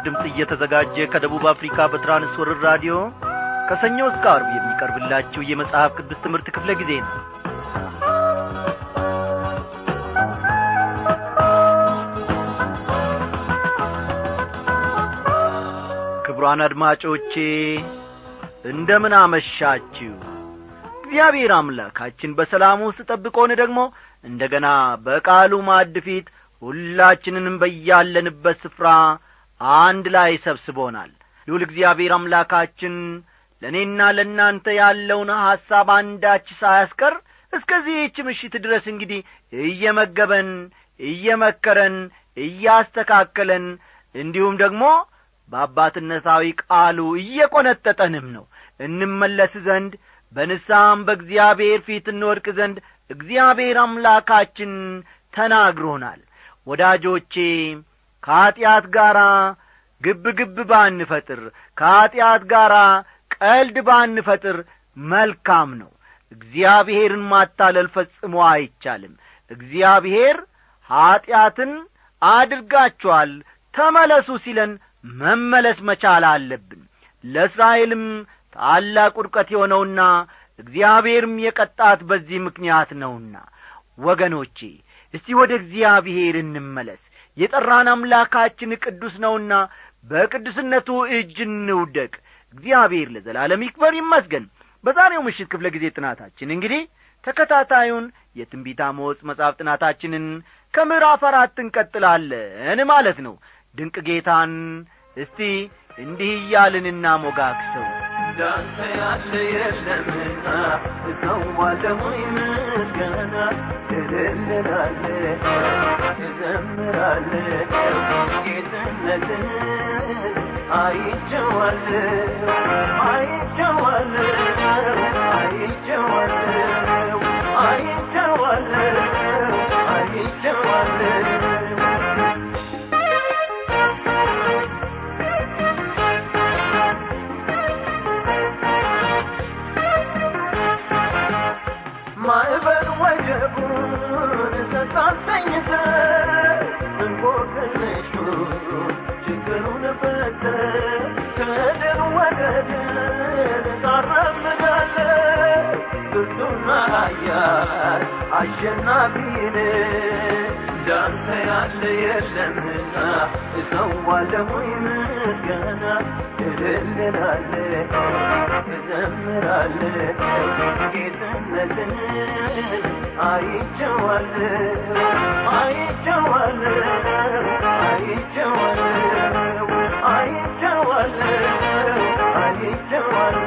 ለምሥራች ድምፅ እየተዘጋጀ ከደቡብ አፍሪካ በትራንስወርር ራዲዮ ከሰኞ እስከ አርብ የሚቀርብላችሁ የመጽሐፍ ቅዱስ ትምህርት ክፍለ ጊዜ ነው። ክቡራን አድማጮቼ እንደምን አመሻችሁ? እግዚአብሔር አምላካችን በሰላም ውስጥ ጠብቆን ደግሞ እንደ ገና በቃሉ ማዕድ ፊት ሁላችንንም በያለንበት ስፍራ አንድ ላይ ሰብስቦናል። ልዑል እግዚአብሔር አምላካችን ለእኔና ለእናንተ ያለውን ሐሳብ አንዳች ሳያስቀር እስከዚህች ምሽት ድረስ እንግዲህ እየመገበን እየመከረን እያስተካከለን እንዲሁም ደግሞ በአባትነታዊ ቃሉ እየቈነጠጠንም ነው። እንመለስ ዘንድ በንስሐም በእግዚአብሔር ፊት እንወድቅ ዘንድ እግዚአብሔር አምላካችን ተናግሮናል። ወዳጆቼ ከኀጢአት ጋር ግብ ግብ ባንፈጥር ከኀጢአት ጋር ቀልድ ባንፈጥር መልካም ነው። እግዚአብሔርን ማታለል ፈጽሞ አይቻልም። እግዚአብሔር ኀጢአትን አድርጋችኋል ተመለሱ ሲለን መመለስ መቻል አለብን። ለእስራኤልም ታላቅ ውድቀት የሆነውና እግዚአብሔርም የቀጣት በዚህ ምክንያት ነውና። ወገኖቼ እስቲ ወደ እግዚአብሔር እንመለስ የጠራን አምላካችን ቅዱስ ነውና በቅዱስነቱ እጅ እንውደቅ። እግዚአብሔር ለዘላለም ይክበር ይመስገን። በዛሬው ምሽት ክፍለ ጊዜ ጥናታችን እንግዲህ ተከታታዩን የትንቢት አሞጽ መጽሐፍ ጥናታችንን ከምዕራፍ አራት እንቀጥላለን ማለት ነው። ድንቅ ጌታን እስቲ እንዲህ እያልን እናሞጋግሰው እንዳንተ ያለ የለምና እሰዋለሁኝ ምስጋና እልልላለ እዘምራለ ጌትነትን አይቼዋለ አይቼዋለ አይቼዋለ አይቼዋለ አይቼዋለ ስታሰኝተ እንቆቅልሹ ችግሩን ፈተ ከድል ወደ ድል ኃያል አሸናፊን እንዳንተ ያለ የለምና እሰዋለሁኝ ምስጋና እልልላለ እዘምራለ ጌትነትን አይቼዋለ አይቼዋለ አይቼዋለ አይቼዋለ አይቼዋለ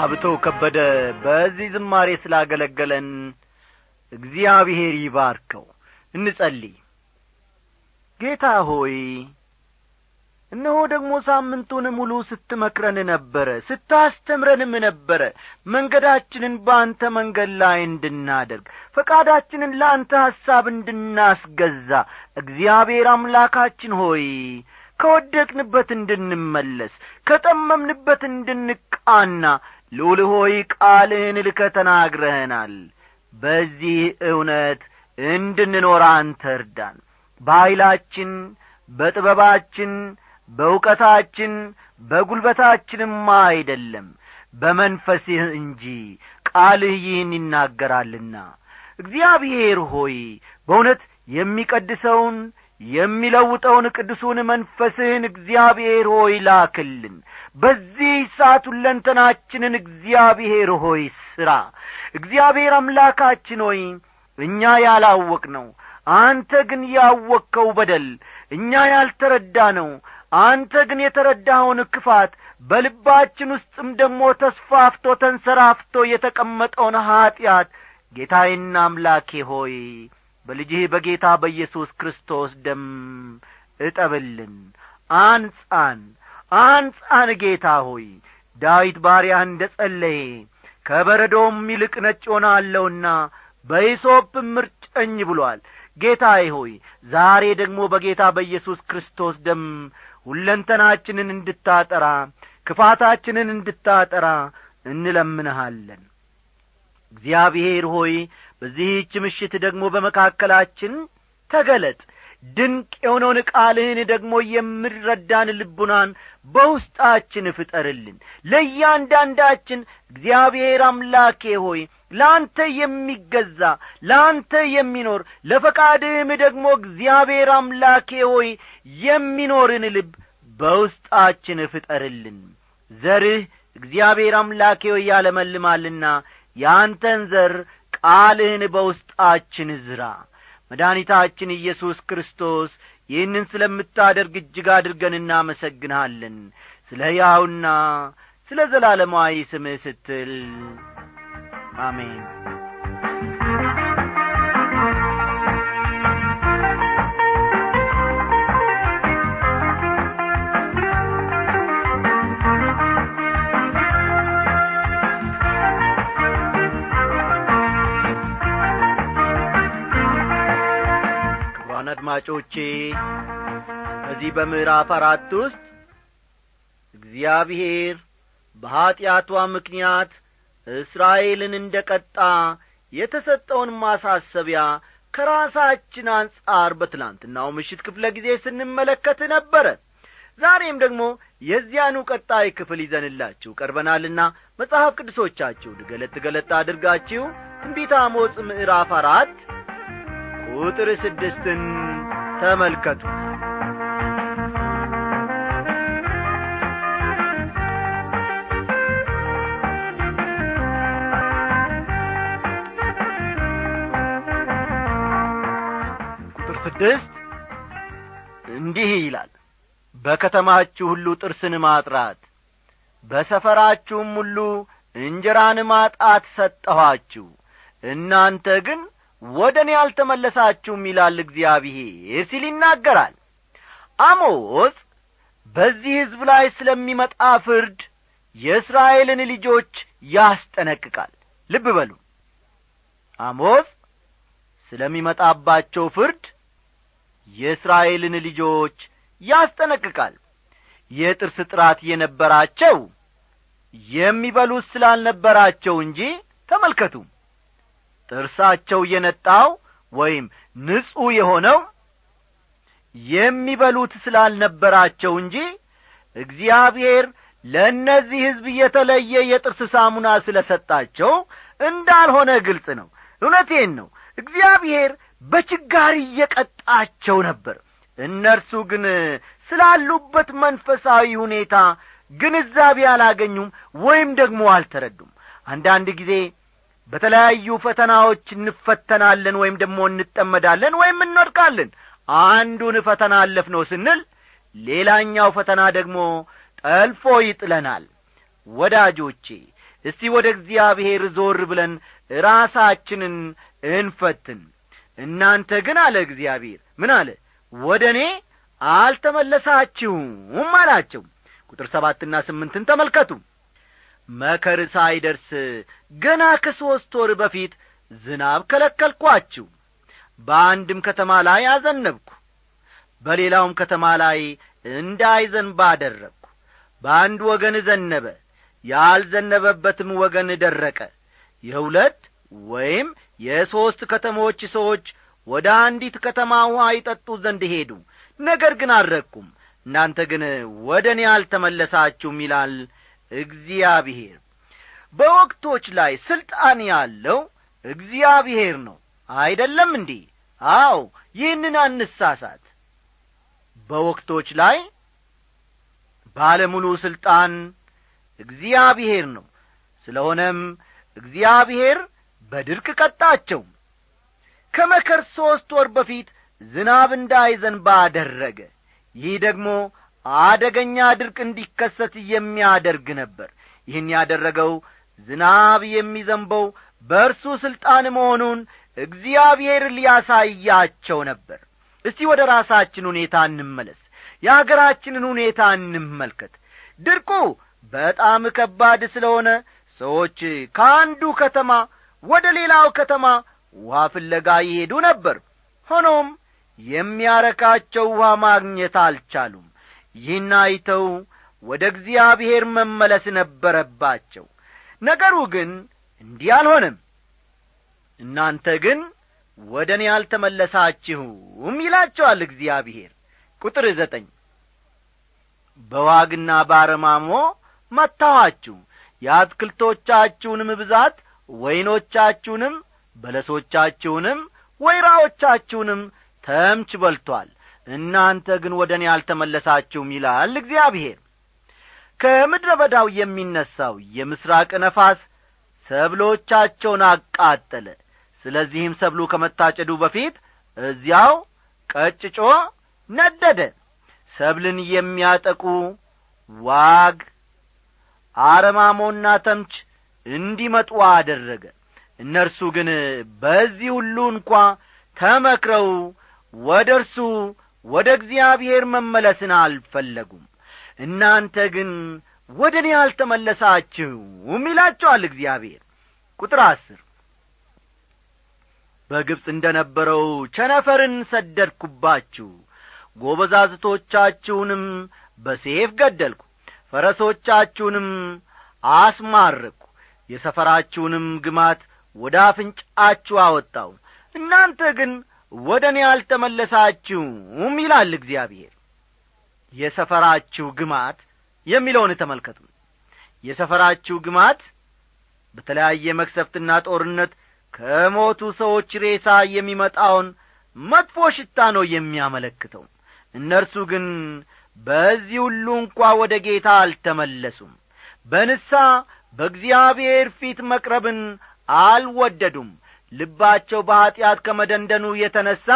አብቶ ከበደ በዚህ ዝማሬ ስላገለገለን እግዚአብሔር ይባርከው። እንጸልይ። ጌታ ሆይ እነሆ ደግሞ ሳምንቱን ሙሉ ስትመክረን ነበረ ስታስተምረንም ነበረ። መንገዳችንን በአንተ መንገድ ላይ እንድናደርግ ፈቃዳችንን ለአንተ ሐሳብ እንድናስገዛ። እግዚአብሔር አምላካችን ሆይ ከወደቅንበት እንድንመለስ ከጠመምንበት እንድንቃና ልዑል ሆይ ቃልህን ልከ ተናግረህናል። በዚህ እውነት እንድንኖር አንተ እርዳን። በኀይላችን በጥበባችን በእውቀታችን በጒልበታችንም አይደለም በመንፈስህ እንጂ። ቃልህ ይህን ይናገራልና። እግዚአብሔር ሆይ በእውነት የሚቀድሰውን የሚለውጠውን ቅዱሱን መንፈስህን እግዚአብሔር ሆይ ላክልን። በዚህ ሰዓት ሁለንተናችንን እግዚአብሔር ሆይ ሥራ እግዚአብሔር አምላካችን ሆይ እኛ ያላወቅ ነው አንተ ግን ያወቅከው በደል እኛ ያልተረዳ ነው አንተ ግን የተረዳኸውን ክፋት በልባችን ውስጥም ደግሞ ተስፋፍቶ ተንሰራፍቶ የተቀመጠውን ኀጢአት ጌታዬና አምላኬ ሆይ በልጅህ በጌታ በኢየሱስ ክርስቶስ ደም እጠብልን። አንጻን አንጻን ጌታ ሆይ ዳዊት ባሪያህ እንደ ጸለየ ከበረዶም ይልቅ ነጭ ሆናለሁና በኢሶፕም ምርጨኝ ብሏል። ጌታዬ ሆይ ዛሬ ደግሞ በጌታ በኢየሱስ ክርስቶስ ደም ሁለንተናችንን እንድታጠራ ክፋታችንን እንድታጠራ እንለምንሃለን። እግዚአብሔር ሆይ በዚህች ምሽት ደግሞ በመካከላችን ተገለጥ። ድንቅ የሆነውን ቃልህን ደግሞ የምረዳን ልቡናን በውስጣችን ፍጠርልን። ለእያንዳንዳችን እግዚአብሔር አምላኬ ሆይ ለአንተ የሚገዛ ለአንተ የሚኖር ለፈቃድህም ደግሞ እግዚአብሔር አምላኬ ሆይ የሚኖርን ልብ በውስጣችን ፍጠርልን። ዘርህ እግዚአብሔር አምላኬ ሆይ ያለመልማልና የአንተን ዘር ቃልህን በውስጣችን ዝራ። መድኃኒታችን ኢየሱስ ክርስቶስ ይህንን ስለምታደርግ እጅግ አድርገን እናመሰግንሃለን። ስለ ሕያውና ስለ ዘላለማዊ ስምህ ስትል አሜን ክቡራን አድማጮቼ በዚህ በምዕራፍ አራት ውስጥ እግዚአብሔር በኀጢአቷ ምክንያት እስራኤልን እንደ ቀጣ የተሰጠውን ማሳሰቢያ ከራሳችን አንጻር በትላንትናው ምሽት ክፍለ ጊዜ ስንመለከት ነበረ። ዛሬም ደግሞ የዚያኑ ቀጣይ ክፍል ይዘንላችሁ ቀርበናልና መጽሐፍ ቅዱሶቻችሁ ገለጥ ገለጥ አድርጋችሁ ትንቢተ አሞጽ ምዕራፍ አራት ቁጥር ስድስትን ተመልከቱ ስድስት እንዲህ ይላል በከተማችሁ ሁሉ ጥርስን ማጥራት በሰፈራችሁም ሁሉ እንጀራን ማጣት ሰጠኋችሁ። እናንተ ግን ወደ እኔ አልተመለሳችሁም ይላል እግዚአብሔር ሲል ይናገራል። አሞጽ በዚህ ሕዝብ ላይ ስለሚመጣ ፍርድ የእስራኤልን ልጆች ያስጠነቅቃል። ልብ በሉ። አሞጽ ስለሚመጣባቸው ፍርድ የእስራኤልን ልጆች ያስጠነቅቃል። የጥርስ ጥራት የነበራቸው የሚበሉት ስላልነበራቸው እንጂ ተመልከቱ። ጥርሳቸው የነጣው ወይም ንጹሕ የሆነው የሚበሉት ስላልነበራቸው እንጂ እግዚአብሔር ለእነዚህ ሕዝብ የተለየ የጥርስ ሳሙና ስለ ሰጣቸው እንዳልሆነ ግልጽ ነው። እውነቴን ነው። እግዚአብሔር በችጋር እየቀጣቸው ነበር። እነርሱ ግን ስላሉበት መንፈሳዊ ሁኔታ ግንዛቤ አላገኙም ወይም ደግሞ አልተረዱም። አንዳንድ ጊዜ በተለያዩ ፈተናዎች እንፈተናለን ወይም ደግሞ እንጠመዳለን ወይም እንወድቃለን። አንዱን ፈተና አለፍ ነው ስንል ሌላኛው ፈተና ደግሞ ጠልፎ ይጥለናል። ወዳጆቼ እስቲ ወደ እግዚአብሔር ዞር ብለን ራሳችንን እንፈትን እናንተ ግን አለ እግዚአብሔር ምን አለ? ወደ እኔ አልተመለሳችሁም አላቸው። ቁጥር ሰባትና ስምንትን ተመልከቱ። መከር ሳይደርስ ገና ከሦስት ወር በፊት ዝናብ ከለከልኳችሁ። በአንድም ከተማ ላይ አዘነብኩ በሌላውም ከተማ ላይ እንዳይዘንብ አደረግኩ። በአንድ ወገን ዘነበ ያልዘነበበትም ወገን ደረቀ። የሁለት ወይም የሦስት ከተሞች ሰዎች ወደ አንዲት ከተማ ውኃ ይጠጡ ዘንድ ሄዱ። ነገር ግን አልረኩም። እናንተ ግን ወደ እኔ አልተመለሳችሁም ይላል እግዚአብሔር። በወቅቶች ላይ ስልጣን ያለው እግዚአብሔር ነው። አይደለም እንዴ? አው ይህንን አንሳሳት በወቅቶች ላይ ባለሙሉ ሥልጣን እግዚአብሔር ነው። ስለሆነም እግዚአብሔር በድርቅ ቀጣቸው። ከመከር ሦስት ወር በፊት ዝናብ እንዳይዘንባ አደረገ። ይህ ደግሞ አደገኛ ድርቅ እንዲከሰት የሚያደርግ ነበር። ይህን ያደረገው ዝናብ የሚዘንበው በእርሱ ሥልጣን መሆኑን እግዚአብሔር ሊያሳያቸው ነበር። እስቲ ወደ ራሳችን ሁኔታ እንመለስ የአገራችንን ሁኔታ እንመልከት። ድርቁ በጣም ከባድ ስለሆነ ሰዎች ከአንዱ ከተማ ወደ ሌላው ከተማ ውሃ ፍለጋ ይሄዱ ነበር። ሆኖም የሚያረካቸው ውሃ ማግኘት አልቻሉም። ይህን አይተው ወደ እግዚአብሔር መመለስ ነበረባቸው። ነገሩ ግን እንዲህ አልሆነም። እናንተ ግን ወደ እኔ አልተመለሳችሁም ይላቸዋል እግዚአብሔር። ቁጥር ዘጠኝ በዋግና ባረማሞ መታኋችሁ የአትክልቶቻችሁንም ብዛት ወይኖቻችሁንም በለሶቻችሁንም ወይራዎቻችሁንም ተምች በልቶአል እናንተ ግን ወደ እኔ አልተመለሳችሁም ይላል እግዚአብሔር። ከምድረ በዳው የሚነሣው የምሥራቅ ነፋስ ሰብሎቻቸውን አቃጠለ። ስለዚህም ሰብሉ ከመታጨዱ በፊት እዚያው ቀጭጮ ነደደ። ሰብልን የሚያጠቁ ዋግ አረማሞና ተምች እንዲመጡ አደረገ። እነርሱ ግን በዚህ ሁሉ እንኳ ተመክረው ወደ እርሱ ወደ እግዚአብሔር መመለስን አልፈለጉም። እናንተ ግን ወደ እኔ አልተመለሳችሁም ይላቸዋል እግዚአብሔር። ቁጥር አስር በግብፅ እንደ ነበረው ቸነፈርን ሰደድኩባችሁ ጐበዛዝቶቻችሁንም በሴፍ ገደልኩ ፈረሶቻችሁንም አስማርኩ የሰፈራችሁንም ግማት ወደ አፍንጫችሁ አወጣው። እናንተ ግን ወደ እኔ አልተመለሳችሁም ይላል እግዚአብሔር። የሰፈራችሁ ግማት የሚለውን ተመልከቱ። የሰፈራችሁ ግማት በተለያየ መክሰፍትና ጦርነት ከሞቱ ሰዎች ሬሳ የሚመጣውን መጥፎ ሽታ ነው የሚያመለክተው። እነርሱ ግን በዚህ ሁሉ እንኳ ወደ ጌታ አልተመለሱም። በንሳ በእግዚአብሔር ፊት መቅረብን አልወደዱም። ልባቸው በኀጢአት ከመደንደኑ የተነሣ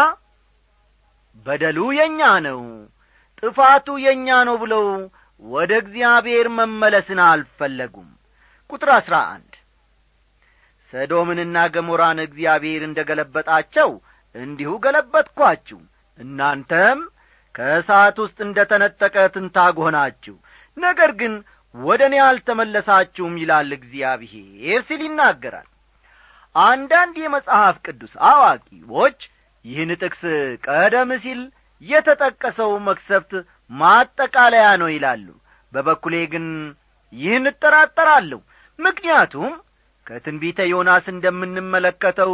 በደሉ የእኛ ነው ጥፋቱ የእኛ ነው ብለው ወደ እግዚአብሔር መመለስን አልፈለጉም። ቁጥር አሥራ አንድ ሰዶምንና ገሞራን እግዚአብሔር እንደ ገለበጣቸው እንዲሁ ገለበጥኳችሁ። እናንተም ከእሳት ውስጥ እንደ ተነጠቀ ትንታግ ሆናችሁ። ነገር ግን ወደ እኔ አልተመለሳችሁም ይላል እግዚአብሔር ሲል ይናገራል። አንዳንድ የመጽሐፍ ቅዱስ አዋቂዎች ይህን ጥቅስ ቀደም ሲል የተጠቀሰው መክሰፍት ማጠቃለያ ነው ይላሉ። በበኩሌ ግን ይህን እጠራጠራለሁ። ምክንያቱም ከትንቢተ ዮናስ እንደምንመለከተው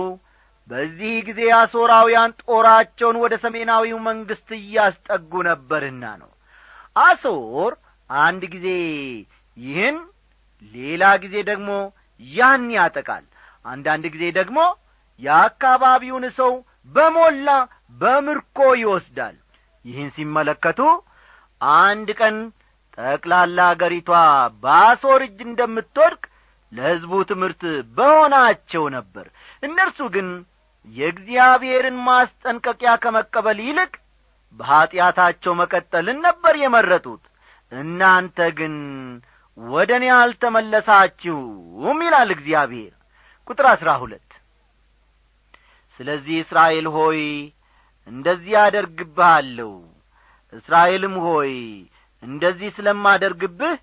በዚህ ጊዜ አሦራውያን ጦራቸውን ወደ ሰሜናዊው መንግሥት እያስጠጉ ነበርና ነው። አሶር አንድ ጊዜ ይህን ሌላ ጊዜ ደግሞ ያን ያጠቃል። አንዳንድ ጊዜ ደግሞ የአካባቢውን ሰው በሞላ በምርኮ ይወስዳል። ይህን ሲመለከቱ አንድ ቀን ጠቅላላ አገሪቷ በአሶር እጅ እንደምትወድቅ ለሕዝቡ ትምህርት በሆናቸው ነበር። እነርሱ ግን የእግዚአብሔርን ማስጠንቀቂያ ከመቀበል ይልቅ በኀጢአታቸው መቀጠልን ነበር የመረጡት እናንተ ግን ወደ እኔ አልተመለሳችሁም ይላል እግዚአብሔር። ቁጥር አሥራ ሁለት ስለዚህ እስራኤል ሆይ እንደዚህ አደርግብሃለሁ። እስራኤልም ሆይ እንደዚህ ስለማደርግብህ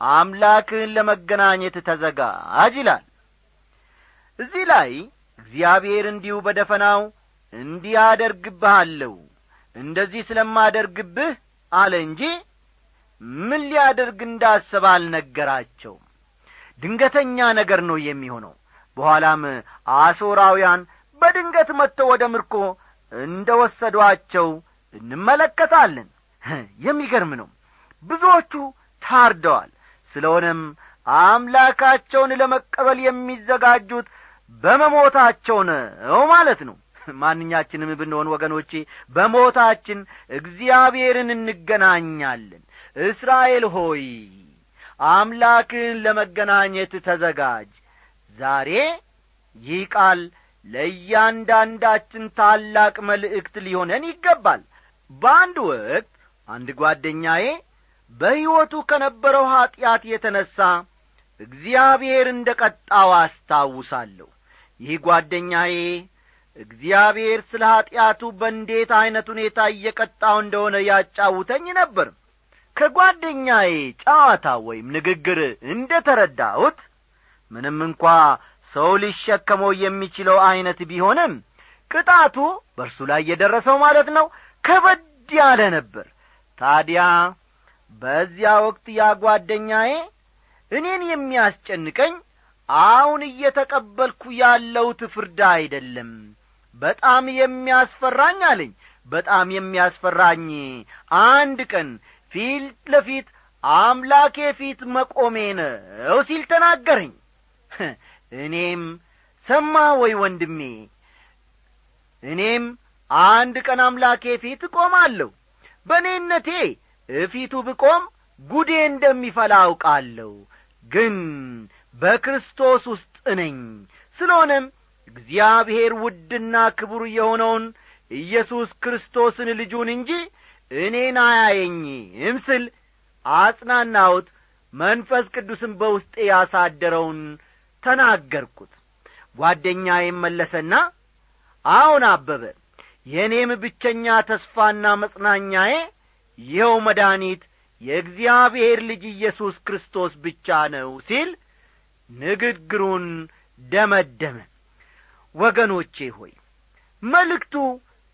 አምላክህን ለመገናኘት ተዘጋጅ ይላል። እዚህ ላይ እግዚአብሔር እንዲሁ በደፈናው እንዲህ አደርግብሃለሁ እንደዚህ ስለማደርግብህ አለ እንጂ ምን ሊያደርግ እንዳሰበ አልነገራቸውም። ድንገተኛ ነገር ነው የሚሆነው። በኋላም አሦራውያን በድንገት መጥተው ወደ ምርኮ እንደ ወሰዷቸው እንመለከታለን። የሚገርም ነው። ብዙዎቹ ታርደዋል። ስለሆነም አምላካቸውን ለመቀበል የሚዘጋጁት በመሞታቸው ነው ማለት ነው። ማንኛችንም ብንሆን ወገኖቼ በሞታችን እግዚአብሔርን እንገናኛለን እስራኤል ሆይ አምላክን ለመገናኘት ተዘጋጅ። ዛሬ ይህ ቃል ለእያንዳንዳችን ታላቅ መልእክት ሊሆነን ይገባል። በአንድ ወቅት አንድ ጓደኛዬ በሕይወቱ ከነበረው ኀጢአት የተነሣ እግዚአብሔር እንደ ቀጣው አስታውሳለሁ። ይህ ጓደኛዬ እግዚአብሔር ስለ ኀጢአቱ በእንዴት ዐይነት ሁኔታ እየቀጣው እንደሆነ ያጫውተኝ ነበር ከጓደኛዬ ጨዋታ ወይም ንግግር እንደ ተረዳሁት ምንም እንኳ ሰው ሊሸከመው የሚችለው ዐይነት ቢሆንም ቅጣቱ በእርሱ ላይ የደረሰው ማለት ነው ከበድ ያለ ነበር። ታዲያ በዚያ ወቅት ያ ጓደኛዬ እኔን የሚያስጨንቀኝ አሁን እየተቀበልኩ ያለውት ፍርድ አይደለም። በጣም የሚያስፈራኝ አለኝ። በጣም የሚያስፈራኝ አንድ ቀን ፊት ለፊት አምላኬ ፊት መቆሜ ነው ሲል ተናገረኝ። እኔም ሰማ ወይ ወንድሜ እኔም አንድ ቀን አምላኬ ፊት እቆማለሁ። በእኔነቴ እፊቱ ብቆም ጉዴ እንደሚፈላ አውቃለሁ። ግን በክርስቶስ ውስጥ ነኝ። ስለሆነም እግዚአብሔር ውድና ክቡር የሆነውን ኢየሱስ ክርስቶስን ልጁን እንጂ እኔን አያየኝም ስል አጽናናውት መንፈስ ቅዱስን በውስጤ ያሳደረውን ተናገርኩት። ጓደኛዬም መለሰና አሁን አበበ የእኔም ብቸኛ ተስፋና መጽናኛዬ ይኸው መድኒት የእግዚአብሔር ልጅ ኢየሱስ ክርስቶስ ብቻ ነው ሲል ንግግሩን ደመደመ። ወገኖቼ ሆይ መልእክቱ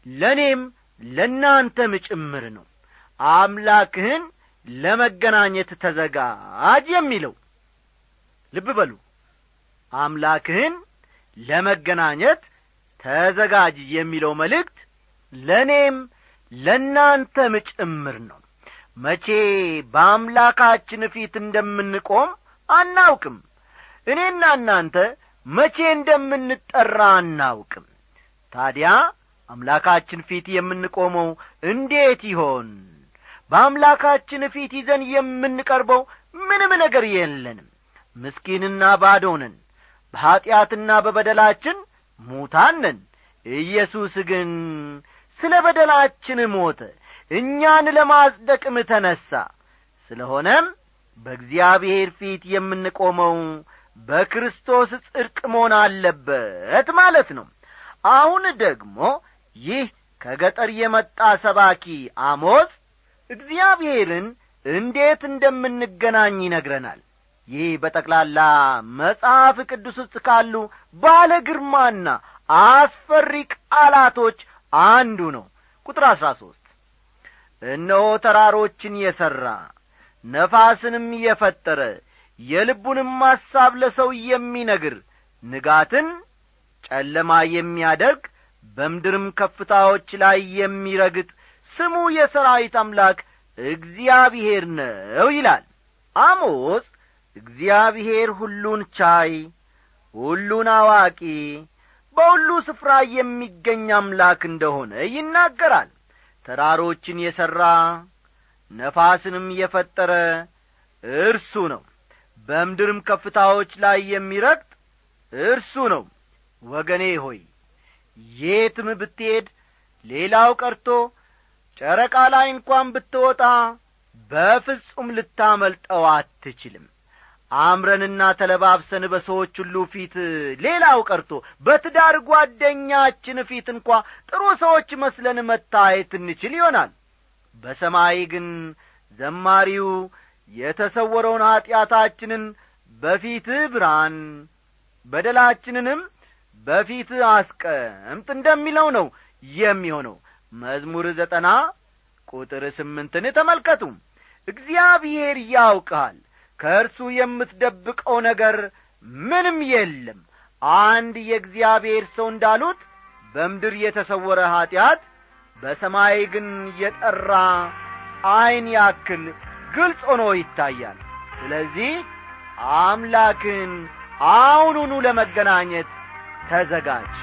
ለእኔም ለእናንተም ጭምር ነው። አምላክህን ለመገናኘት ተዘጋጅ የሚለው። ልብ በሉ። አምላክህን ለመገናኘት ተዘጋጅ የሚለው መልእክት ለእኔም ለእናንተም ጭምር ነው። መቼ በአምላካችን ፊት እንደምንቆም አናውቅም። እኔና እናንተ መቼ እንደምንጠራ አናውቅም። ታዲያ አምላካችን ፊት የምንቆመው እንዴት ይሆን? በአምላካችን ፊት ይዘን የምንቀርበው ምንም ነገር የለንም። ምስኪንና ባዶነን በኀጢአትና በበደላችን ሙታነን ኢየሱስ ግን ስለ በደላችን ሞተ። እኛን ለማጽደቅም ተነሣ ስለሆነም በእግዚአብሔር ፊት የምንቆመው በክርስቶስ ጽድቅ መሆን አለበት ማለት ነው። አሁን ደግሞ ይህ ከገጠር የመጣ ሰባኪ አሞስ እግዚአብሔርን እንዴት እንደምንገናኝ ይነግረናል። ይህ በጠቅላላ መጽሐፍ ቅዱስ ውስጥ ካሉ ባለ ግርማና አስፈሪ ቃላቶች አንዱ ነው። ቁጥር አሥራ ሦስት እነሆ ተራሮችን የሠራ ነፋስንም የፈጠረ የልቡንም ሐሳብ ለሰው የሚነግር ንጋትን ጨለማ የሚያደርግ በምድርም ከፍታዎች ላይ የሚረግጥ ስሙ የሰራዊት አምላክ እግዚአብሔር ነው ይላል። አሞስ እግዚአብሔር ሁሉን ቻይ ሁሉን አዋቂ በሁሉ ስፍራ የሚገኝ አምላክ እንደሆነ ይናገራል። ተራሮችን የሠራ ነፋስንም የፈጠረ እርሱ ነው። በምድርም ከፍታዎች ላይ የሚረግጥ እርሱ ነው። ወገኔ ሆይ የትም ብትሄድ ሌላው ቀርቶ ጨረቃ ላይ እንኳን ብትወጣ በፍጹም ልታመልጠው አትችልም። አምረንና ተለባብሰን በሰዎች ሁሉ ፊት ሌላው ቀርቶ በትዳር ጓደኛችን ፊት እንኳ ጥሩ ሰዎች መስለን መታየት እንችል ይሆናል። በሰማይ ግን ዘማሪው የተሰወረውን ኀጢአታችንን በፊትህ ብርሃን በደላችንንም በፊትህ አስቀምጥ እንደሚለው ነው የሚሆነው። መዝሙር ዘጠና ቁጥር ስምንትን ተመልከቱ። እግዚአብሔር ያውቅሃል ከእርሱ የምትደብቀው ነገር ምንም የለም። አንድ የእግዚአብሔር ሰው እንዳሉት በምድር የተሰወረ ኀጢአት በሰማይ ግን የጠራ ዐይን ያክል ግልጽ ሆኖ ይታያል። ስለዚህ አምላክን አሁኑኑ ለመገናኘት ተዘጋጅ።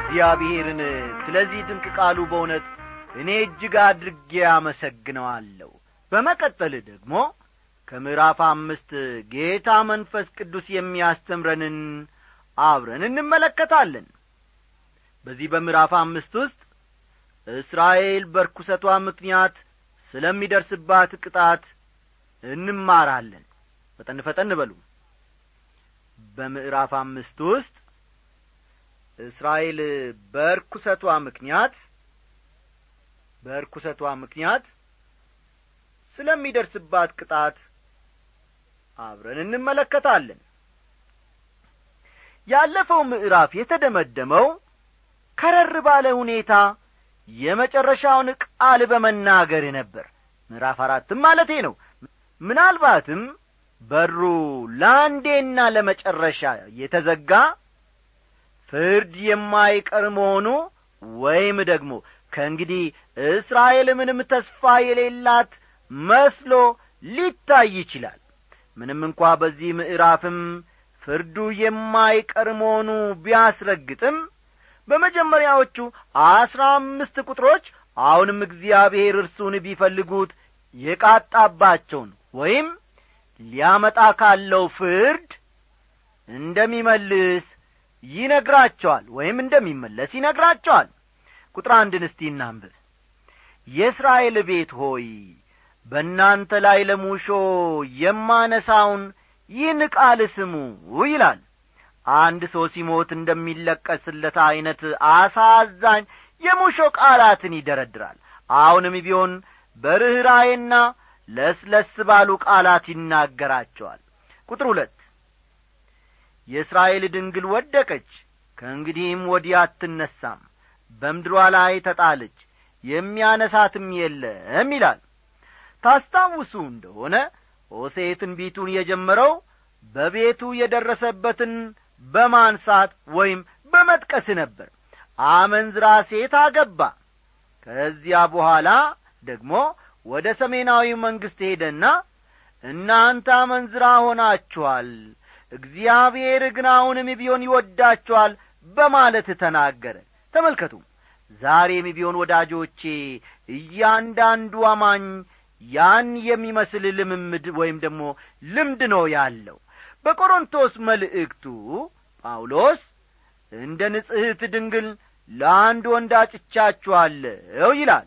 እግዚአብሔርን ስለዚህ ድንቅ ቃሉ በእውነት እኔ እጅግ አድርጌ አመሰግነዋለሁ። በመቀጠል ደግሞ ከምዕራፍ አምስት ጌታ መንፈስ ቅዱስ የሚያስተምረንን አብረን እንመለከታለን። በዚህ በምዕራፍ አምስት ውስጥ እስራኤል በርኩሰቷ ምክንያት ስለሚደርስባት ቅጣት እንማራለን። ፈጠን ፈጠን በሉ። በምዕራፍ አምስት ውስጥ እስራኤል በርኩሰቷ ምክንያት በርኩሰቷ ምክንያት ስለሚደርስባት ቅጣት አብረን እንመለከታለን። ያለፈው ምዕራፍ የተደመደመው ከረር ባለ ሁኔታ የመጨረሻውን ቃል በመናገር ነበር። ምዕራፍ አራትም ማለቴ ነው። ምናልባትም በሩ ለአንዴና ለመጨረሻ የተዘጋ ፍርድ የማይቀር መሆኑ ወይም ደግሞ ከእንግዲህ እስራኤል ምንም ተስፋ የሌላት መስሎ ሊታይ ይችላል ምንም እንኳ በዚህ ምዕራፍም ፍርዱ የማይቀር መሆኑ ቢያስረግጥም በመጀመሪያዎቹ አስራ አምስት ቁጥሮች አሁንም እግዚአብሔር እርሱን ቢፈልጉት የቃጣባቸውን ወይም ሊያመጣ ካለው ፍርድ እንደሚመልስ ይነግራቸዋል ወይም እንደሚመለስ ይነግራቸዋል። ቁጥር አንድን እስቲ እናንብብ። የእስራኤል ቤት ሆይ በእናንተ ላይ ለሙሾ የማነሳውን ይህን ቃል ስሙ ይላል። አንድ ሰው ሲሞት እንደሚለቀስለት ዐይነት አሳዛኝ የሙሾ ቃላትን ይደረድራል። አሁንም ቢሆን በርኅራዬና ለስለስ ባሉ ቃላት ይናገራቸዋል። ቁጥር ሁለት የእስራኤል ድንግል ወደቀች ከእንግዲህም ወዲህ አትነሳም በምድሯ ላይ ተጣለች የሚያነሳትም የለም ይላል ታስታውሱ እንደሆነ ሆሴ ትንቢቱን የጀመረው በቤቱ የደረሰበትን በማንሳት ወይም በመጥቀስ ነበር። አመንዝራ ሴት አገባ። ከዚያ በኋላ ደግሞ ወደ ሰሜናዊ መንግሥት ሄደና እናንተ አመንዝራ ሆናችኋል እግዚአብሔር ግን አሁንም ቢሆን ይወዳችኋል በማለት ተናገረ። ተመልከቱ። ዛሬም ቢሆን ወዳጆቼ እያንዳንዱ አማኝ ያን የሚመስል ልምምድ ወይም ደግሞ ልምድ ነው ያለው። በቆሮንቶስ መልእክቱ ጳውሎስ እንደ ንጽሕት ድንግል ለአንድ ወንድ አጭቻችኋለሁ ይላል።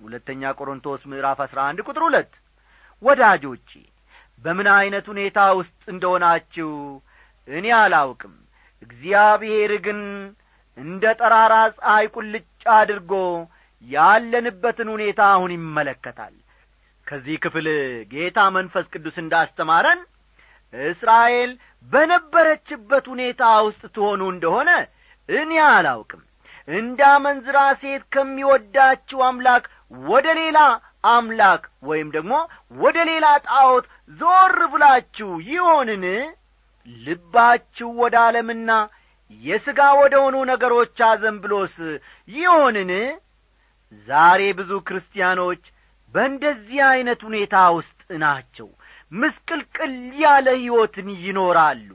ሁለተኛ ቆሮንቶስ ምዕራፍ አሥራ አንድ ቁጥር ሁለት ወዳጆቼ በምን ዐይነት ሁኔታ ውስጥ እንደሆናችሁ እኔ አላውቅም። እግዚአብሔር ግን እንደ ጠራራ ፀሐይ ቁልጭ አድርጎ ያለንበትን ሁኔታ አሁን ይመለከታል ከዚህ ክፍል ጌታ መንፈስ ቅዱስ እንዳስተማረን እስራኤል በነበረችበት ሁኔታ ውስጥ ትሆኑ እንደሆነ እኔ አላውቅም። እንደ አመንዝራ ሴት ከሚወዳችው አምላክ ወደ ሌላ አምላክ ወይም ደግሞ ወደ ሌላ ጣዖት ዞር ብላችሁ ይሆንን? ልባችሁ ወደ ዓለምና የሥጋ ወደ ሆኑ ነገሮች አዘንብሎስ ይሆንን? ዛሬ ብዙ ክርስቲያኖች በእንደዚህ ዐይነት ሁኔታ ውስጥ ናቸው። ምስቅልቅል ያለ ሕይወትን ይኖራሉ።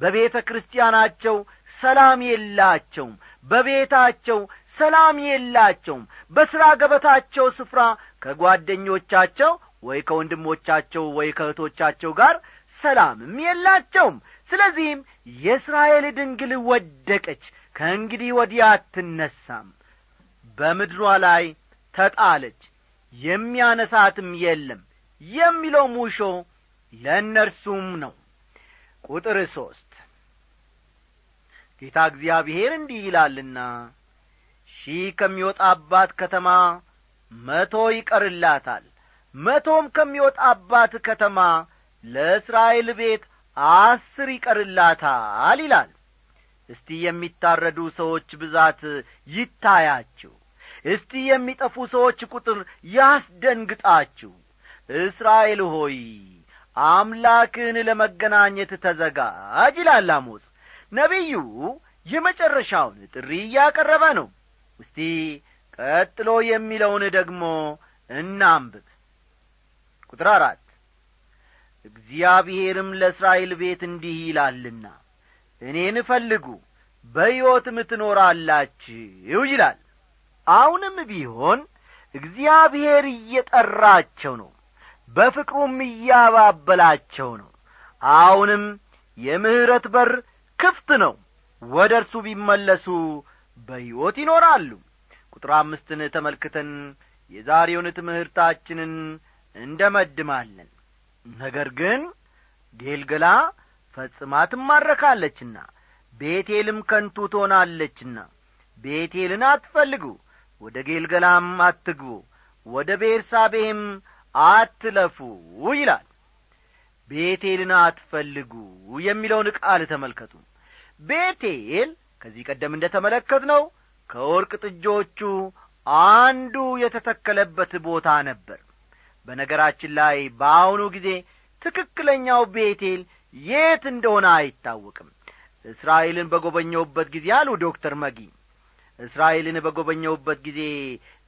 በቤተ ክርስቲያናቸው ሰላም የላቸውም። በቤታቸው ሰላም የላቸውም። በሥራ ገበታቸው ስፍራ ከጓደኞቻቸው ወይ ከወንድሞቻቸው ወይ ከእህቶቻቸው ጋር ሰላምም የላቸውም። ስለዚህም የእስራኤል ድንግል ወደቀች ከእንግዲህ ወዲያ አትነሳም። በምድሯ ላይ ተጣለች የሚያነሳትም የለም። የሚለው ሙሾ ለእነርሱም ነው። ቁጥር ሦስት ጌታ እግዚአብሔር እንዲህ ይላልና ሺህ ከሚወጣባት ከተማ መቶ ይቀርላታል። መቶም ከሚወጣባት ከተማ ለእስራኤል ቤት አስር ይቀርላታል ይላል። እስቲ የሚታረዱ ሰዎች ብዛት ይታያችሁ እስቲ የሚጠፉ ሰዎች ቁጥር ያስደንግጣችሁ። እስራኤል ሆይ አምላክህን ለመገናኘት ተዘጋጅ ይላል አሞጽ። ነቢዩ የመጨረሻውን ጥሪ እያቀረበ ነው። እስቲ ቀጥሎ የሚለውን ደግሞ እናንብብ። ቁጥር አራት እግዚአብሔርም ለእስራኤል ቤት እንዲህ ይላልና እኔን እፈልጉ በሕይወትም ትኖራላችሁ ይላል አሁንም ቢሆን እግዚአብሔር እየጠራቸው ነው በፍቅሩም እያባበላቸው ነው። አሁንም የምሕረት በር ክፍት ነው። ወደ እርሱ ቢመለሱ በሕይወት ይኖራሉ። ቁጥር አምስትን ተመልክተን የዛሬውን ትምህርታችንን እንደመድማለን። ነገር ግን ጌልገላ ፈጽማ ትማረካለችና ቤቴልም ከንቱ ትሆናለችና ቤቴልን አትፈልጉ ወደ ጌልገላም አትግቡ ወደ ቤርሳቤህም አትለፉ ይላል። ቤቴልን አትፈልጉ የሚለውን ቃል ተመልከቱ። ቤቴል ከዚህ ቀደም እንደ ተመለከት ነው ከወርቅ ጥጆቹ አንዱ የተተከለበት ቦታ ነበር። በነገራችን ላይ በአሁኑ ጊዜ ትክክለኛው ቤቴል የት እንደሆነ አይታወቅም። እስራኤልን በጐበኘውበት ጊዜ አሉ ዶክተር መጊ እስራኤልን በጐበኘውበት ጊዜ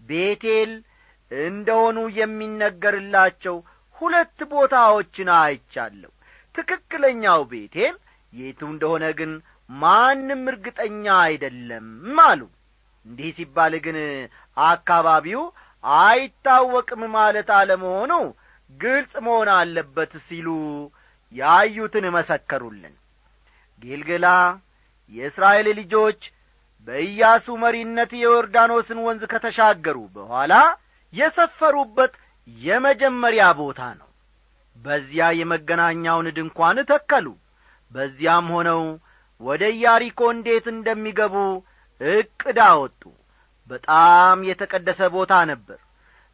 ቤቴል እንደሆኑ የሚነገርላቸው ሁለት ቦታዎችን አይቻለሁ። ትክክለኛው ቤቴል የቱ እንደሆነ ግን ማንም እርግጠኛ አይደለም አሉ። እንዲህ ሲባል ግን አካባቢው አይታወቅም ማለት አለመሆኑ ግልጽ መሆን አለበት ሲሉ ያዩትን መሰከሩልን። ጌልገላ የእስራኤል ልጆች በኢያሱ መሪነት የዮርዳኖስን ወንዝ ከተሻገሩ በኋላ የሰፈሩበት የመጀመሪያ ቦታ ነው። በዚያ የመገናኛውን ድንኳን ተከሉ። በዚያም ሆነው ወደ ኢያሪኮ እንዴት እንደሚገቡ ዕቅድ አወጡ። በጣም የተቀደሰ ቦታ ነበር።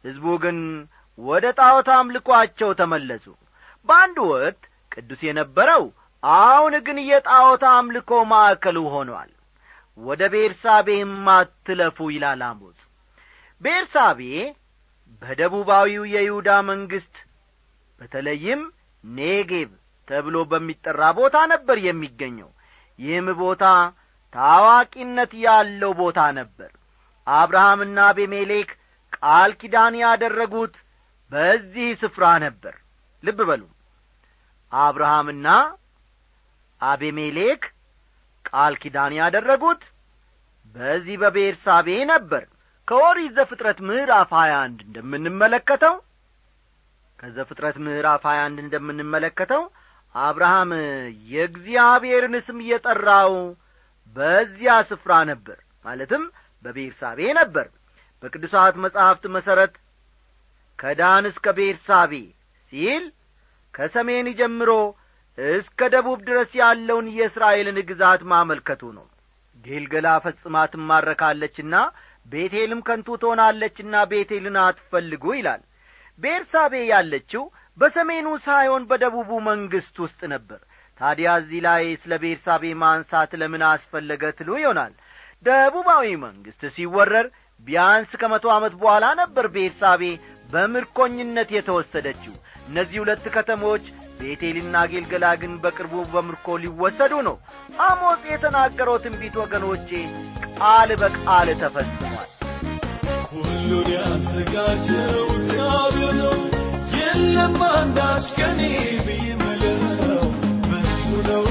ሕዝቡ ግን ወደ ጣዖት አምልኳቸው ተመለሱ። በአንድ ወቅት ቅዱስ የነበረው አሁን ግን የጣዖት አምልኮ ማዕከሉ ሆኗል ወደ ቤርሳቤም አትለፉ ይላል አሞጽ። ቤርሳቤ በደቡባዊው የይሁዳ መንግሥት በተለይም ኔጌብ ተብሎ በሚጠራ ቦታ ነበር የሚገኘው። ይህም ቦታ ታዋቂነት ያለው ቦታ ነበር። አብርሃምና አቤሜሌክ ቃል ኪዳን ያደረጉት በዚህ ስፍራ ነበር። ልብ በሉ። አብርሃምና አቤሜሌክ ቃል ኪዳን ያደረጉት በዚህ በቤርሳቤ ነበር። ከኦሪት ዘፍጥረት ምዕራፍ ሀያ አንድ እንደምንመለከተው ከዘፍጥረት ምዕራፍ ሀያ አንድ እንደምንመለከተው አብርሃም የእግዚአብሔርን ስም እየጠራው በዚያ ስፍራ ነበር። ማለትም በቤርሳቤ ነበር። በቅዱሳት መጻሕፍት መሠረት ከዳን እስከ ቤርሳቤ ሲል ከሰሜን ጀምሮ እስከ ደቡብ ድረስ ያለውን የእስራኤልን ግዛት ማመልከቱ ነው። ጌልገላ ፈጽማ ትማረካለችና ቤቴልም ከንቱ ትሆናለችና ቤቴልን አትፈልጉ ይላል። ቤርሳቤ ያለችው በሰሜኑ ሳይሆን በደቡቡ መንግሥት ውስጥ ነበር። ታዲያ እዚህ ላይ ስለ ቤርሳቤ ማንሳት ለምን አስፈለገ ትሉ ይሆናል። ደቡባዊ መንግሥት ሲወረር ቢያንስ ከመቶ ዓመት በኋላ ነበር ቤርሳቤ በምርኮኝነት የተወሰደችው። እነዚህ ሁለት ከተሞች ቤቴልና ጌልገላ ግን በቅርቡ በምርኮ ሊወሰዱ ነው። አሞጽ የተናገረው ትንቢት ወገኖቼ ቃል በቃል ተፈጽሟል። ሁሉን ያዘጋጀው እግዚአብሔር ነው። የለም አንዳች ከኔ ብይምለው በሱ ነው